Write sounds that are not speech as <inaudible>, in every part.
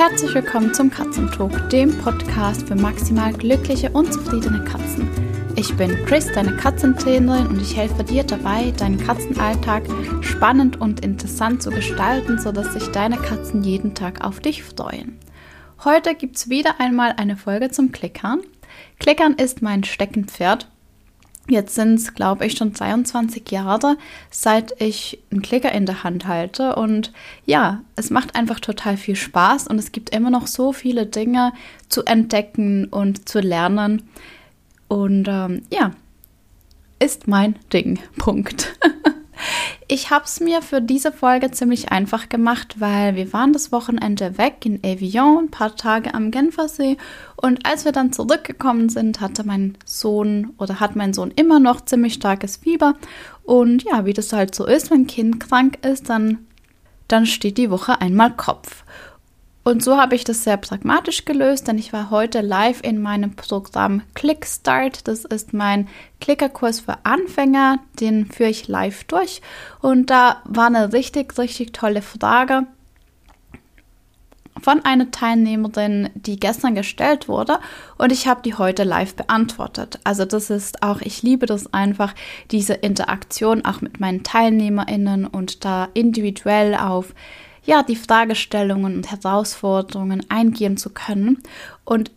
Herzlich willkommen zum Katzentalk, dem Podcast für maximal glückliche und zufriedene Katzen. Ich bin Chris, deine Katzentrainerin und ich helfe dir dabei, deinen Katzenalltag spannend und interessant zu gestalten, sodass sich deine Katzen jeden Tag auf dich freuen. Heute gibt es wieder einmal eine Folge zum Klickern. Klickern ist mein Steckenpferd Jetzt sind es, glaube ich, schon 22 Jahre, seit ich einen Klicker in der Hand halte. Und ja, es macht einfach total viel Spaß und es gibt immer noch so viele Dinge zu entdecken und zu lernen. Und ähm, ja, ist mein Ding. <laughs> Punkt. Ich habe es mir für diese Folge ziemlich einfach gemacht, weil wir waren das Wochenende weg in Evian, ein paar Tage am Genfersee und als wir dann zurückgekommen sind, hatte mein Sohn oder hat mein Sohn immer noch ziemlich starkes Fieber und ja, wie das halt so ist, wenn ein Kind krank ist, dann dann steht die Woche einmal Kopf. Und so habe ich das sehr pragmatisch gelöst, denn ich war heute live in meinem Programm Clickstart. Das ist mein Klickerkurs für Anfänger, den führe ich live durch. Und da war eine richtig, richtig tolle Frage von einer Teilnehmerin, die gestern gestellt wurde und ich habe die heute live beantwortet. Also das ist auch, ich liebe das einfach, diese Interaktion auch mit meinen Teilnehmerinnen und da individuell auf ja, die Fragestellungen und Herausforderungen eingehen zu können. Und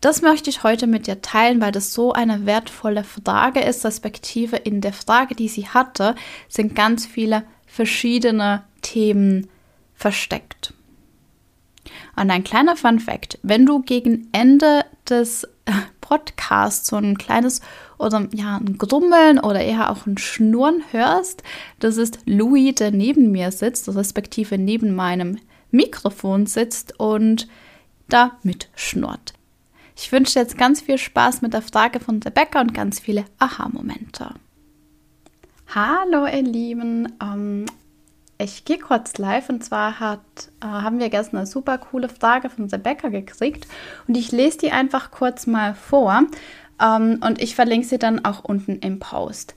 das möchte ich heute mit dir teilen, weil das so eine wertvolle Frage ist, respektive in der Frage, die sie hatte, sind ganz viele verschiedene Themen versteckt. Und ein kleiner Fun fact, wenn du gegen Ende des <laughs> Podcasts so ein kleines oder ja, ein Grummeln oder eher auch ein Schnurren hörst, das ist Louis, der neben mir sitzt, respektive neben meinem Mikrofon sitzt und da mitschnurrt. Ich wünsche jetzt ganz viel Spaß mit der Frage von Rebecca und ganz viele Aha-Momente. Hallo ihr Lieben, ähm, ich gehe kurz live und zwar hat, äh, haben wir gestern eine super coole Frage von Rebecca gekriegt und ich lese die einfach kurz mal vor ähm, und ich verlinke sie dann auch unten im Post.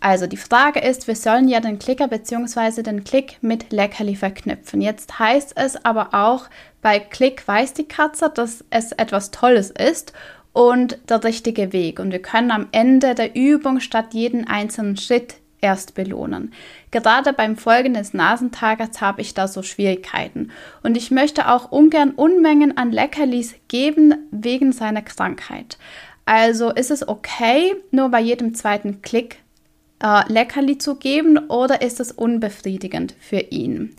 Also die Frage ist, wir sollen ja den Klicker bzw. den Klick mit Leckerli verknüpfen. Jetzt heißt es aber auch, bei Klick weiß die Katze, dass es etwas Tolles ist und der richtige Weg. Und wir können am Ende der Übung statt jeden einzelnen Schritt erst belohnen. Gerade beim Folgen des Nasentagers habe ich da so Schwierigkeiten. Und ich möchte auch ungern Unmengen an Leckerlis geben wegen seiner Krankheit. Also ist es okay, nur bei jedem zweiten Klick äh, Leckerli zu geben oder ist es unbefriedigend für ihn?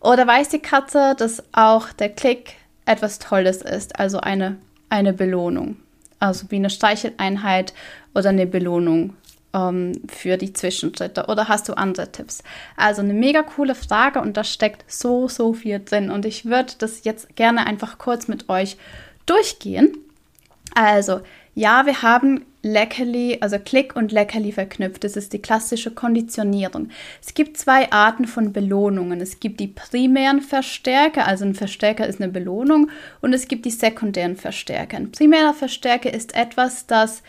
Oder weiß die Katze, dass auch der Klick etwas Tolles ist, also eine, eine Belohnung? Also wie eine Streicheleinheit oder eine Belohnung ähm, für die Zwischenschritte? Oder hast du andere Tipps? Also eine mega coole Frage und da steckt so, so viel drin. Und ich würde das jetzt gerne einfach kurz mit euch durchgehen. Also, ja, wir haben Leckerli, also Klick und Leckerli verknüpft. Das ist die klassische Konditionierung. Es gibt zwei Arten von Belohnungen. Es gibt die primären Verstärker, also ein Verstärker ist eine Belohnung, und es gibt die sekundären Verstärker. Ein primärer Verstärker ist etwas, das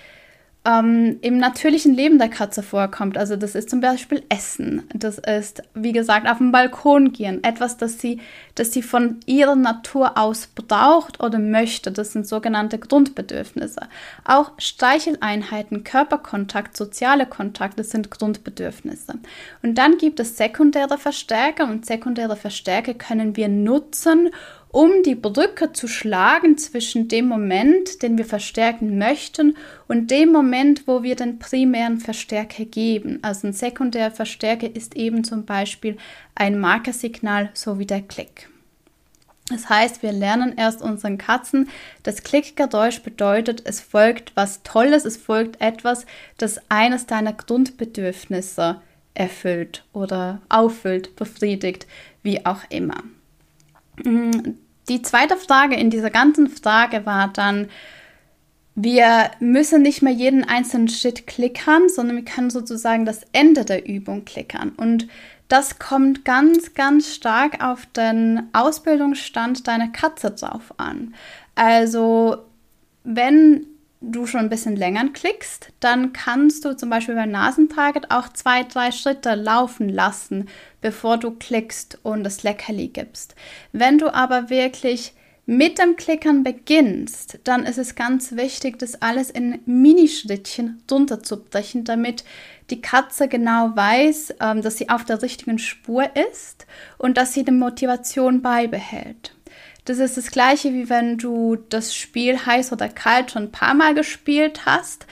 ähm, im natürlichen Leben der Katze vorkommt. Also das ist zum Beispiel Essen. Das ist, wie gesagt, auf den Balkon gehen. Etwas, das sie, das sie von ihrer Natur aus braucht oder möchte. Das sind sogenannte Grundbedürfnisse. Auch Streicheleinheiten, Körperkontakt, soziale Kontakte sind Grundbedürfnisse. Und dann gibt es sekundäre Verstärker und sekundäre Verstärker können wir nutzen, um die Brücke zu schlagen zwischen dem Moment, den wir verstärken möchten, und dem Moment, wo wir den primären Verstärker geben. Also ein sekundärer Verstärker ist eben zum Beispiel ein Markersignal sowie der Klick. Das heißt, wir lernen erst unseren Katzen, das Klickgeräusch bedeutet, es folgt was Tolles, es folgt etwas, das eines deiner Grundbedürfnisse erfüllt oder auffüllt, befriedigt, wie auch immer. Die zweite Frage in dieser ganzen Frage war dann, wir müssen nicht mehr jeden einzelnen Schritt klickern, sondern wir können sozusagen das Ende der Übung klickern. Und das kommt ganz, ganz stark auf den Ausbildungsstand deiner Katze drauf an. Also, wenn du schon ein bisschen länger klickst, dann kannst du zum Beispiel beim Nasentarget auch zwei, drei Schritte laufen lassen, bevor du klickst und das Leckerli gibst. Wenn du aber wirklich mit dem Klickern beginnst, dann ist es ganz wichtig, das alles in Minischrittchen runterzubrechen, damit die Katze genau weiß, ähm, dass sie auf der richtigen Spur ist und dass sie die Motivation beibehält. Das ist das gleiche, wie wenn du das Spiel heiß oder kalt schon ein paar Mal gespielt hast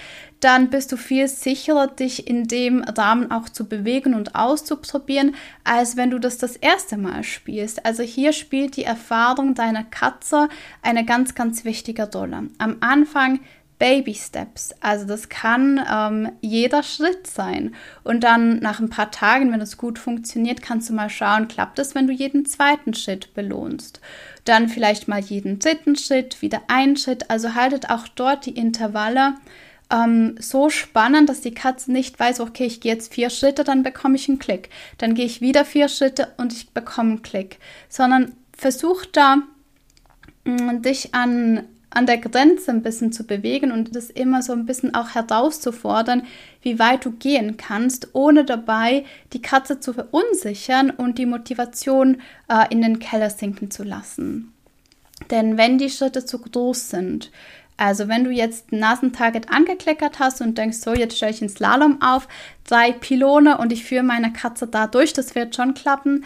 dann bist du viel sicherer, dich in dem Rahmen auch zu bewegen und auszuprobieren, als wenn du das das erste Mal spielst. Also hier spielt die Erfahrung deiner Katze eine ganz, ganz wichtige Rolle. Am Anfang Baby Steps. Also das kann ähm, jeder Schritt sein. Und dann nach ein paar Tagen, wenn es gut funktioniert, kannst du mal schauen, klappt es, wenn du jeden zweiten Schritt belohnst. Dann vielleicht mal jeden dritten Schritt, wieder einen Schritt. Also haltet auch dort die Intervalle ähm, so spannend, dass die Katze nicht weiß, okay, ich gehe jetzt vier Schritte, dann bekomme ich einen Klick. Dann gehe ich wieder vier Schritte und ich bekomme einen Klick. Sondern versuch da, mm, dich an, an der Grenze ein bisschen zu bewegen und das immer so ein bisschen auch herauszufordern, wie weit du gehen kannst, ohne dabei die Katze zu verunsichern und die Motivation äh, in den Keller sinken zu lassen. Denn wenn die Schritte zu groß sind, also wenn du jetzt Nasentarget angekleckert hast und denkst, so, jetzt stelle ich einen Slalom auf, drei Pylone und ich führe meine Katze da durch, das wird schon klappen,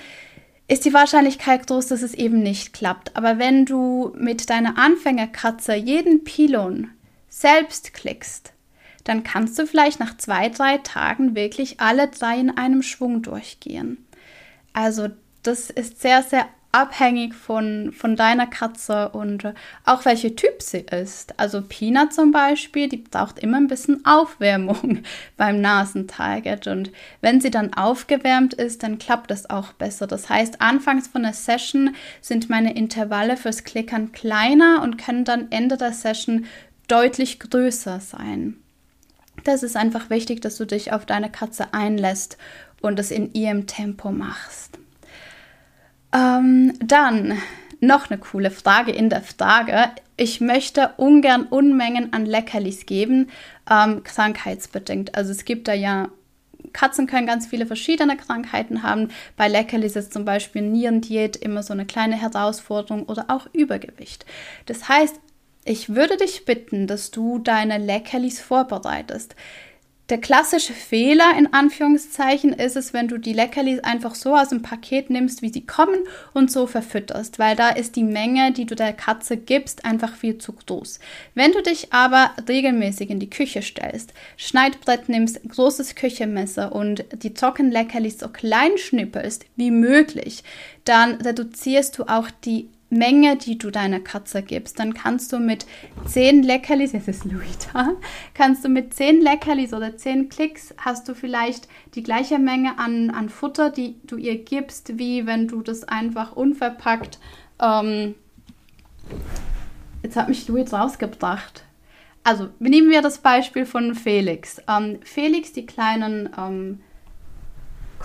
ist die Wahrscheinlichkeit groß, dass es eben nicht klappt. Aber wenn du mit deiner Anfängerkatze jeden Pylon selbst klickst, dann kannst du vielleicht nach zwei, drei Tagen wirklich alle drei in einem Schwung durchgehen. Also das ist sehr, sehr abhängig von, von deiner Katze und äh, auch welche Typ sie ist. Also Pina zum Beispiel, die braucht immer ein bisschen Aufwärmung <laughs> beim Nasentarget und wenn sie dann aufgewärmt ist, dann klappt das auch besser. Das heißt, anfangs von der Session sind meine Intervalle fürs Klickern kleiner und können dann Ende der Session deutlich größer sein. Das ist einfach wichtig, dass du dich auf deine Katze einlässt und es in ihrem Tempo machst. Ähm, dann noch eine coole Frage in der Frage. Ich möchte ungern Unmengen an Leckerlis geben, ähm, krankheitsbedingt. Also es gibt da ja, Katzen können ganz viele verschiedene Krankheiten haben. Bei Leckerlis ist zum Beispiel Nierendiät immer so eine kleine Herausforderung oder auch Übergewicht. Das heißt, ich würde dich bitten, dass du deine Leckerlis vorbereitest. Der klassische Fehler in Anführungszeichen ist es, wenn du die Leckerlis einfach so aus dem Paket nimmst, wie sie kommen und so verfütterst, weil da ist die Menge, die du der Katze gibst, einfach viel zu groß. Wenn du dich aber regelmäßig in die Küche stellst, Schneidbrett nimmst, großes Küchenmesser und die Trockenleckerlis so klein schnippelst wie möglich, dann reduzierst du auch die Menge, die du deiner Katze gibst, dann kannst du mit 10 Leckerlis, es ist Luita, kannst du mit 10 Leckerlis oder 10 Klicks hast du vielleicht die gleiche Menge an, an Futter, die du ihr gibst, wie wenn du das einfach unverpackt. Ähm, jetzt hat mich Louis rausgebracht. Also, nehmen wir das Beispiel von Felix. Ähm, Felix, die kleinen ähm,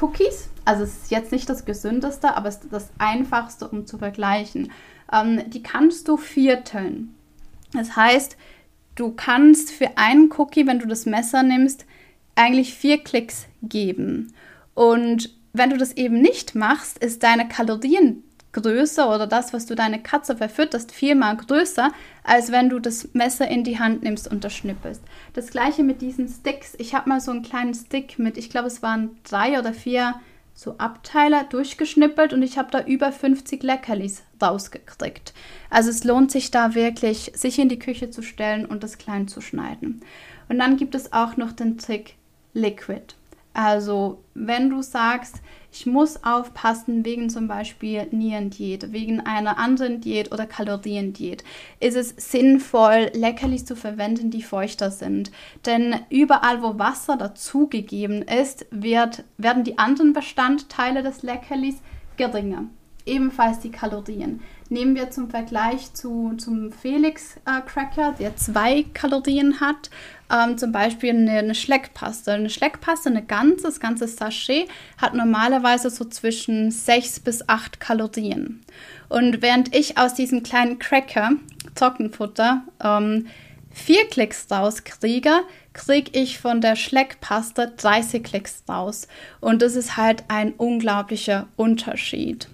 Cookies, also es ist jetzt nicht das gesündeste, aber es ist das einfachste, um zu vergleichen. Ähm, die kannst du vierteln. Das heißt, du kannst für einen Cookie, wenn du das Messer nimmst, eigentlich vier Klicks geben. Und wenn du das eben nicht machst, ist deine Kalorien größer oder das, was du deine Katze verfütterst, viermal größer, als wenn du das Messer in die Hand nimmst und das schnippelst. Das gleiche mit diesen Sticks. Ich habe mal so einen kleinen Stick mit, ich glaube, es waren drei oder vier so Abteiler durchgeschnippelt und ich habe da über 50 Leckerlis rausgekriegt. Also es lohnt sich da wirklich, sich in die Küche zu stellen und das klein zu schneiden. Und dann gibt es auch noch den Trick Liquid. Also wenn du sagst, ich muss aufpassen wegen zum Beispiel Nierendiät, wegen einer anderen Diät oder Kaloriendiät, ist es sinnvoll, Leckerlis zu verwenden, die feuchter sind. Denn überall, wo Wasser dazugegeben ist, wird, werden die anderen Bestandteile des Leckerlis geringer. Ebenfalls die Kalorien. Nehmen wir zum Vergleich zu, zum Felix äh, der zwei Kalorien hat, ähm, zum Beispiel eine, eine Schleckpaste. Eine Schleckpaste, eine ganze, das ganze Sachet, hat normalerweise so zwischen 6 bis 8 Kalorien. Und während ich aus diesem kleinen Cracker, Trockenfutter, ähm, vier Klicks rauskriege, kriege ich von der Schleckpaste 30 Klicks raus. Und das ist halt ein unglaublicher Unterschied.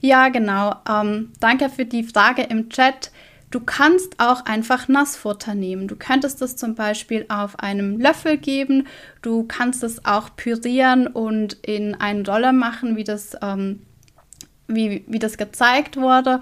Ja, genau. Ähm, danke für die Frage im Chat. Du kannst auch einfach Nassfutter nehmen. Du könntest es zum Beispiel auf einem Löffel geben. Du kannst es auch pürieren und in einen Roller machen, wie das, ähm, wie, wie das gezeigt wurde.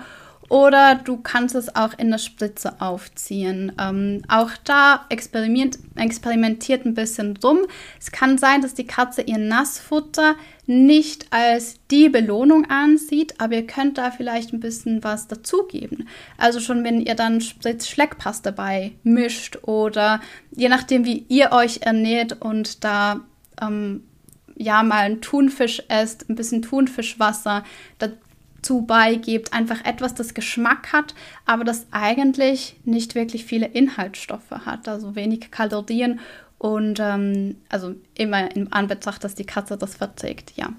Oder du kannst es auch in der Spritze aufziehen. Ähm, auch da experiment, experimentiert ein bisschen rum. Es kann sein, dass die Katze ihr Nassfutter nicht als die Belohnung ansieht, aber ihr könnt da vielleicht ein bisschen was dazugeben. Also schon wenn ihr dann Spritz Schleckpass dabei mischt oder je nachdem, wie ihr euch ernährt und da ähm, ja mal ein Thunfisch esst, ein bisschen Thunfischwasser, da dazu beigebt, einfach etwas, das Geschmack hat, aber das eigentlich nicht wirklich viele Inhaltsstoffe hat, also wenig Kalorien und ähm, also immer in Anbetracht, dass die Katze das verträgt, ja.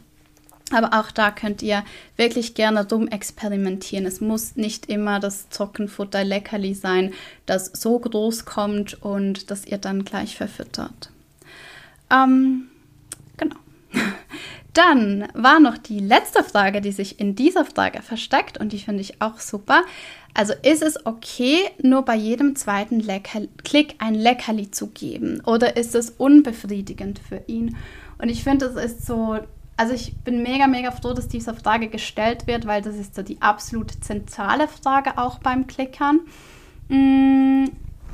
Aber auch da könnt ihr wirklich gerne dumm experimentieren. Es muss nicht immer das Trockenfutter Leckerli sein, das so groß kommt und das ihr dann gleich verfüttert. Ähm, genau. <laughs> Dann war noch die letzte Frage, die sich in dieser Frage versteckt und die finde ich auch super. Also ist es okay, nur bei jedem zweiten Lecker Klick ein Leckerli zu geben oder ist es unbefriedigend für ihn? Und ich finde, es ist so, also ich bin mega, mega froh, dass diese Frage gestellt wird, weil das ist so die absolut zentrale Frage auch beim Klickern. Mm,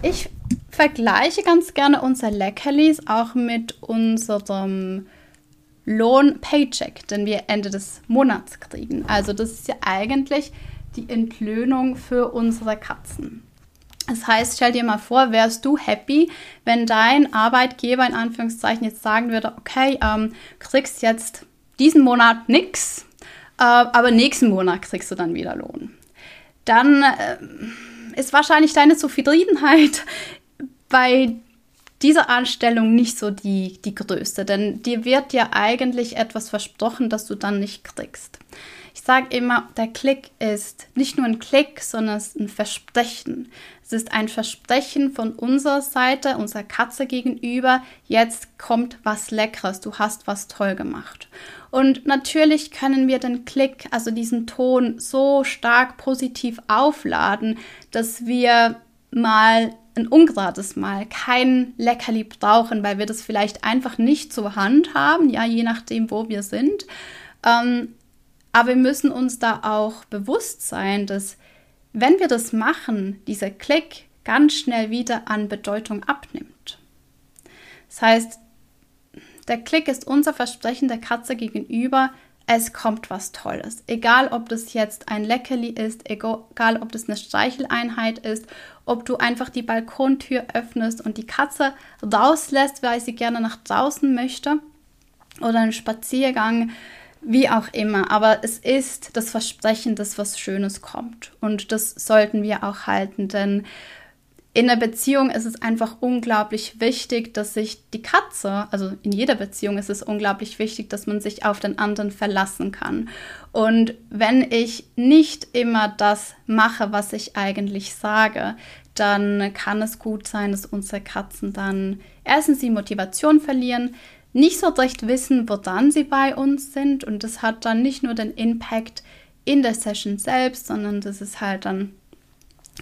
ich vergleiche ganz gerne unsere Leckerlis auch mit unserem Lohn-Paycheck, den wir Ende des Monats kriegen. Also das ist ja eigentlich die Entlöhnung für unsere Katzen. Das heißt, stell dir mal vor, wärst du happy, wenn dein Arbeitgeber in Anführungszeichen jetzt sagen würde, okay, ähm, kriegst jetzt diesen Monat nichts, äh, aber nächsten Monat kriegst du dann wieder Lohn. Dann äh, ist wahrscheinlich deine Zufriedenheit <laughs> bei diese Anstellung nicht so die, die größte, denn dir wird ja eigentlich etwas versprochen, das du dann nicht kriegst. Ich sage immer, der Klick ist nicht nur ein Klick, sondern es ist ein Versprechen. Es ist ein Versprechen von unserer Seite, unserer Katze gegenüber, jetzt kommt was Leckeres, du hast was toll gemacht. Und natürlich können wir den Klick, also diesen Ton, so stark positiv aufladen, dass wir mal ein ungerades Mal kein Leckerli brauchen, weil wir das vielleicht einfach nicht zur Hand haben, ja, je nachdem, wo wir sind. Ähm, aber wir müssen uns da auch bewusst sein, dass wenn wir das machen, dieser Klick ganz schnell wieder an Bedeutung abnimmt. Das heißt, der Klick ist unser Versprechen der Katze gegenüber, es kommt was Tolles. Egal, ob das jetzt ein Leckerli ist, egal, ob das eine Streicheleinheit ist, ob du einfach die Balkontür öffnest und die Katze rauslässt, weil sie gerne nach draußen möchte oder einen Spaziergang, wie auch immer. Aber es ist das Versprechen, dass was Schönes kommt. Und das sollten wir auch halten, denn in der Beziehung ist es einfach unglaublich wichtig, dass sich die Katze, also in jeder Beziehung ist es unglaublich wichtig, dass man sich auf den anderen verlassen kann. Und wenn ich nicht immer das mache, was ich eigentlich sage, dann kann es gut sein, dass unsere Katzen dann erstens die Motivation verlieren, nicht so recht wissen, wo dann sie bei uns sind. Und das hat dann nicht nur den Impact in der Session selbst, sondern das ist halt dann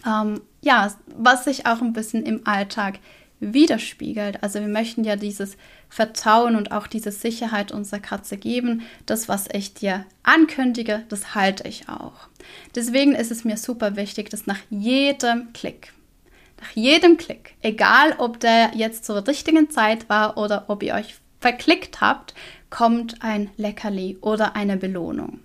ähm, ja, was sich auch ein bisschen im Alltag widerspiegelt. Also wir möchten ja dieses Vertrauen und auch diese Sicherheit unserer Katze geben. Das, was ich dir ankündige, das halte ich auch. Deswegen ist es mir super wichtig, dass nach jedem Klick, nach jedem Klick, egal ob der jetzt zur richtigen Zeit war oder ob ihr euch verklickt habt, kommt ein Leckerli oder eine Belohnung.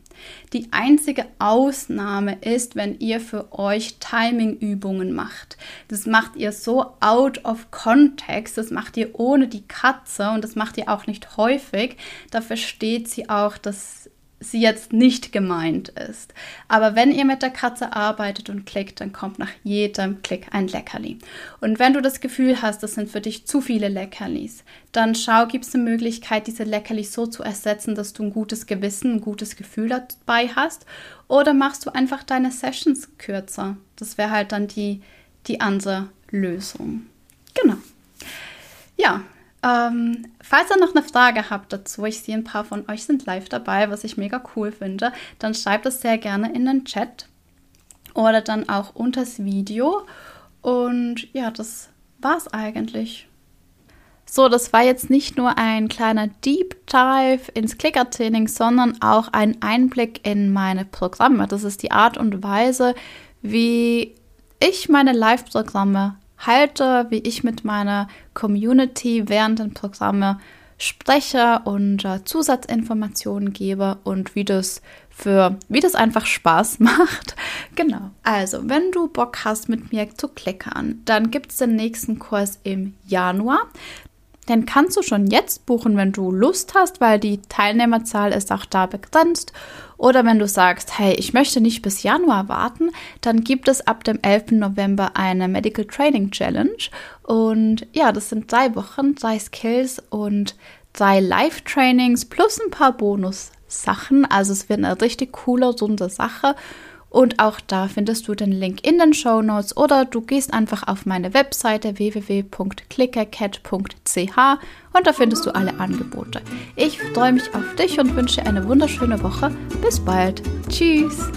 Die einzige Ausnahme ist, wenn ihr für euch Timing-Übungen macht. Das macht ihr so out of context, das macht ihr ohne die Katze und das macht ihr auch nicht häufig. Da versteht sie auch, dass sie jetzt nicht gemeint ist. Aber wenn ihr mit der Katze arbeitet und klickt, dann kommt nach jedem Klick ein Leckerli. Und wenn du das Gefühl hast, das sind für dich zu viele Leckerlis, dann schau, gibt es eine Möglichkeit, diese Leckerlis so zu ersetzen, dass du ein gutes Gewissen, ein gutes Gefühl dabei hast. Oder machst du einfach deine Sessions kürzer. Das wäre halt dann die, die andere Lösung. Genau. Ja, Ähm, falls ihr noch eine Frage habt dazu, ich sehe ein paar von euch sind live dabei, was ich mega cool finde, dann schreibt es sehr gerne in den Chat oder dann auch unter das Video. Und ja, das war's eigentlich. So, das war jetzt nicht nur ein kleiner Deep Dive ins Clicker-Training, sondern auch ein Einblick in meine Programme. Das ist die Art und Weise, wie ich meine Live-Programme halte, wie ich mit meiner Community während den Programme spreche und äh, Zusatzinformationen gebe und wie das für wie das einfach Spaß <laughs> macht. genau. Also, wenn du Bock hast, mit mir zu klickern, dann gibt es den nächsten Kurs im Januar. Den kannst du schon jetzt buchen, wenn du Lust hast, weil die Teilnehmerzahl ist auch da begrenzt. Oder wenn du sagst, hey, ich möchte nicht bis Januar warten, dann gibt es ab dem 11. November eine Medical Training Challenge. Und ja, das sind drei Wochen, drei Skills und drei Live-Trainings plus ein paar Bonus-Sachen. Also es wird eine richtig coole, runde Sache. Und auch da findest du den Link in den Show Notes oder du gehst einfach auf meine Webseite www.clickercat.ch und da findest du alle Angebote. Ich freue mich auf dich und wünsche eine wunderschöne Woche. Bis bald. Tschüss.